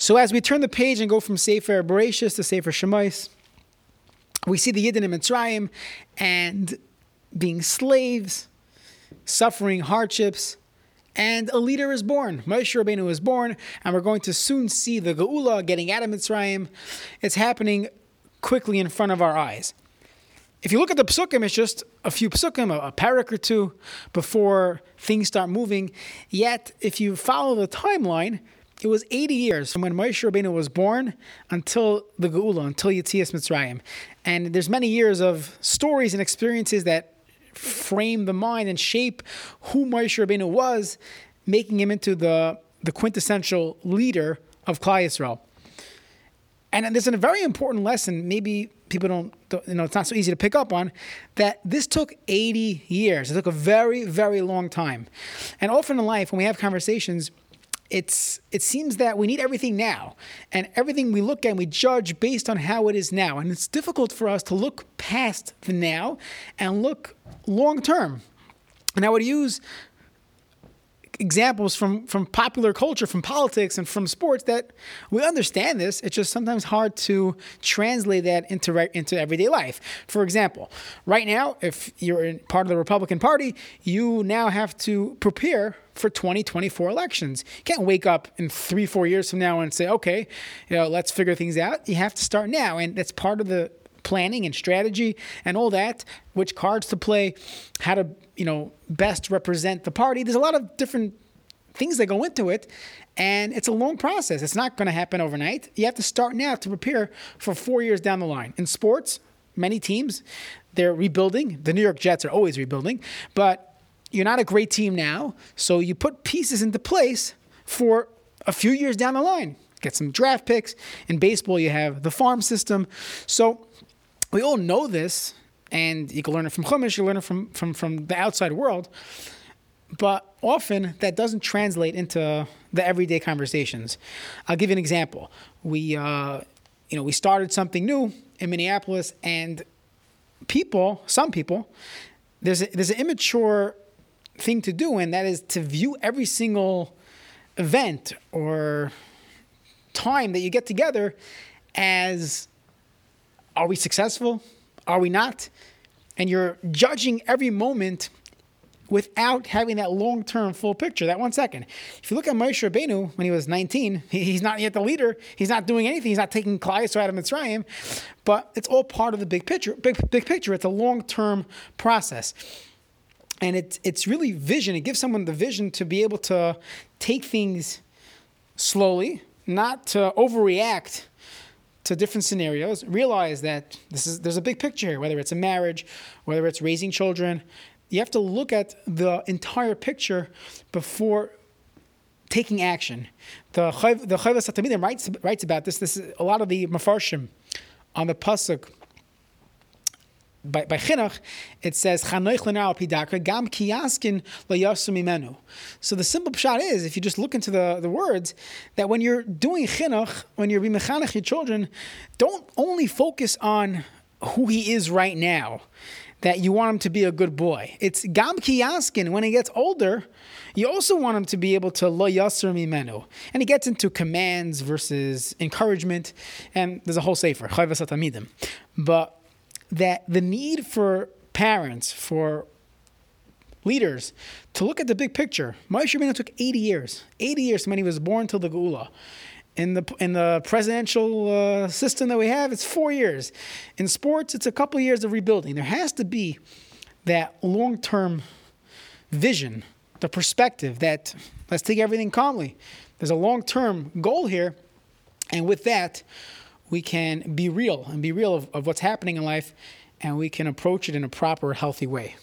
So as we turn the page and go from Sefer Bereshis to Sefer Shemos, we see the Yidden in Mitzrayim and being slaves, suffering hardships, and a leader is born. Moshe Rabbeinu is born, and we're going to soon see the Geula getting out of Mitzrayim. It's happening quickly in front of our eyes. If you look at the psukim, it's just a few psukim, a, a parak or two before things start moving. Yet, if you follow the timeline, it was 80 years from when Moshe Rabbeinu was born until the Geula, until Yetzias Mitzrayim. And there's many years of stories and experiences that frame the mind and shape who Moshe Rabbeinu was, making him into the, the quintessential leader of Klal Yisrael. And there's a very important lesson, maybe people don't, you know, it's not so easy to pick up on, that this took 80 years. It took a very, very long time. And often in life, when we have conversations, it's it seems that we need everything now and everything we look at and we judge based on how it is now and it's difficult for us to look past the now and look long term and i would use examples from from popular culture, from politics, and from sports that we understand this. It's just sometimes hard to translate that into into everyday life. For example, right now, if you're part of the Republican Party, you now have to prepare for 2024 elections. You can't wake up in three, four years from now and say, okay, you know, let's figure things out. You have to start now, and that's part of the planning and strategy and all that, which cards to play, how to, you know, best represent the party. There's a lot of different things that go into it, and it's a long process. It's not going to happen overnight. You have to start now to prepare for four years down the line. In sports, many teams, they're rebuilding. The New York Jets are always rebuilding, but you're not a great team now, so you put pieces into place for a few years down the line. Get some draft picks. In baseball, you have the farm system. So we all know this, and you can learn it from Chumash, you learn it from, from, from the outside world, but often that doesn't translate into the everyday conversations. I'll give you an example. We, uh, you know, we started something new in Minneapolis, and people, some people, there's a, there's an immature thing to do, and that is to view every single event or time that you get together as are we successful? Are we not? And you're judging every moment without having that long term full picture, that one second. If you look at Moshe Rabbeinu when he was 19, he's not yet the leader. He's not doing anything. He's not taking Klal out of Mitzrayim. But it's all part of the big picture. Big, big picture. It's a long term process. And it's, it's really vision. It gives someone the vision to be able to take things slowly, not to overreact to different scenarios, realize that this is there's a big picture here, whether it's a marriage, whether it's raising children. You have to look at the entire picture before taking action. The Chayv, the Chayv writes, writes about this. This is a lot of the Mafarshim on the Pasuk by, by Chinuch, it says Chanoich gam kiyaskin. So the simple shot is, if you just look into the, the words, that when you're doing chinuch, when you're bimechanech your children, don't only focus on who he is right now, that you want him to be a good boy. It's gam kiyaskin. When he gets older, you also want him to be able to lo yasser mimenu. And he gets into commands versus encouragement, and there's a whole sefer, chayvasat But that the need for parents, for leaders, to look at the big picture. Moshe Rabbeinu took 80 years, 80 years from when he was born till the Geula. In the in the presidential uh, system that we have, it's four years. In sports, it's a couple of years of rebuilding. There has to be that long term vision, the perspective that let's take everything calmly. There's a long term goal here, and with that, we can be real and be real of, of what's happening in life and we can approach it in a proper, healthy way.